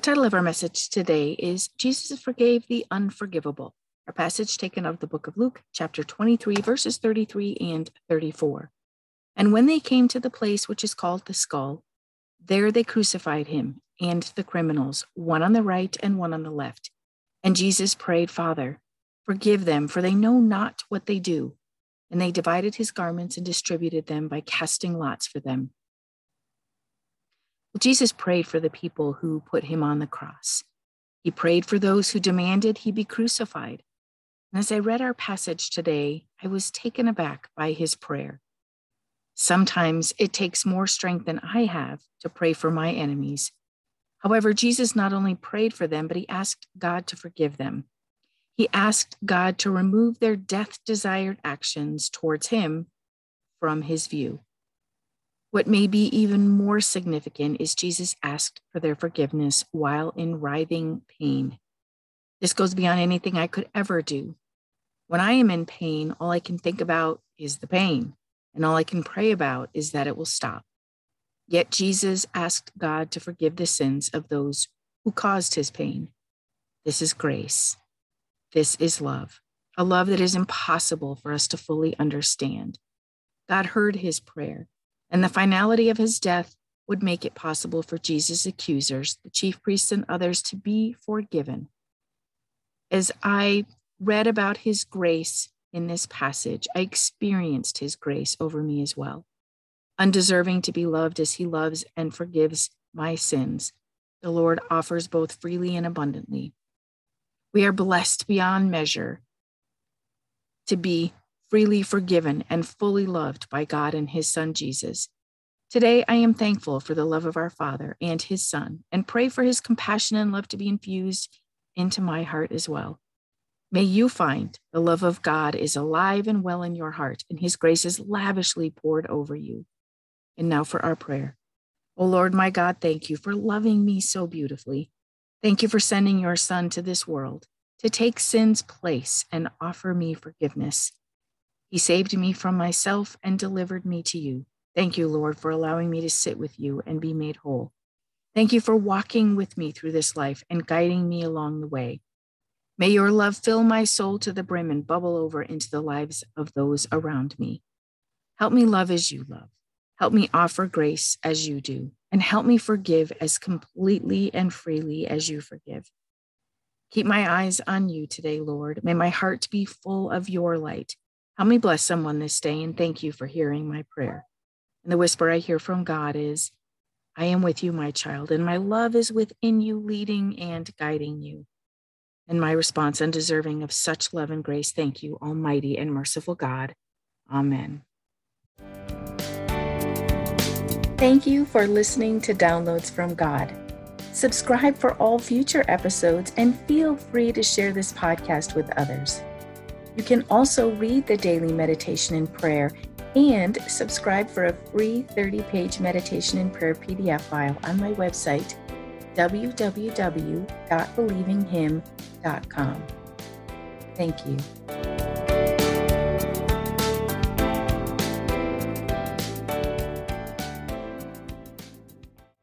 The title of our message today is Jesus Forgave the Unforgivable, our passage taken out of the book of Luke, chapter 23, verses 33 and 34. And when they came to the place which is called the skull, there they crucified him and the criminals, one on the right and one on the left. And Jesus prayed, Father, forgive them, for they know not what they do. And they divided his garments and distributed them by casting lots for them. Jesus prayed for the people who put him on the cross. He prayed for those who demanded he be crucified. And as I read our passage today, I was taken aback by his prayer. Sometimes it takes more strength than I have to pray for my enemies. However, Jesus not only prayed for them, but he asked God to forgive them. He asked God to remove their death desired actions towards him from his view. What may be even more significant is Jesus asked for their forgiveness while in writhing pain. This goes beyond anything I could ever do. When I am in pain, all I can think about is the pain, and all I can pray about is that it will stop. Yet Jesus asked God to forgive the sins of those who caused his pain. This is grace. This is love, a love that is impossible for us to fully understand. God heard his prayer and the finality of his death would make it possible for Jesus' accusers, the chief priests and others, to be forgiven. As I read about his grace in this passage, I experienced his grace over me as well. Undeserving to be loved as he loves and forgives my sins, the Lord offers both freely and abundantly. We are blessed beyond measure to be freely forgiven and fully loved by God and his son Jesus. Today, I am thankful for the love of our Father and his Son, and pray for his compassion and love to be infused into my heart as well. May you find the love of God is alive and well in your heart, and his grace is lavishly poured over you. And now for our prayer. O oh Lord, my God, thank you for loving me so beautifully. Thank you for sending your Son to this world to take sin's place and offer me forgiveness. He saved me from myself and delivered me to you. Thank you, Lord, for allowing me to sit with you and be made whole. Thank you for walking with me through this life and guiding me along the way. May your love fill my soul to the brim and bubble over into the lives of those around me. Help me love as you love. Help me offer grace as you do, and help me forgive as completely and freely as you forgive. Keep my eyes on you today, Lord. May my heart be full of your light Help me bless someone this day and thank you for hearing my prayer. And the whisper I hear from God is, I am with you, my child, and my love is within you, leading and guiding you. And my response, undeserving of such love and grace, thank you, Almighty and merciful God. Amen. Thank you for listening to Downloads from God. Subscribe for all future episodes and feel free to share this podcast with others. You can also read the daily meditation and prayer and subscribe for a free 30 page meditation and prayer PDF file on my website, www.believinghim.com. Thank you.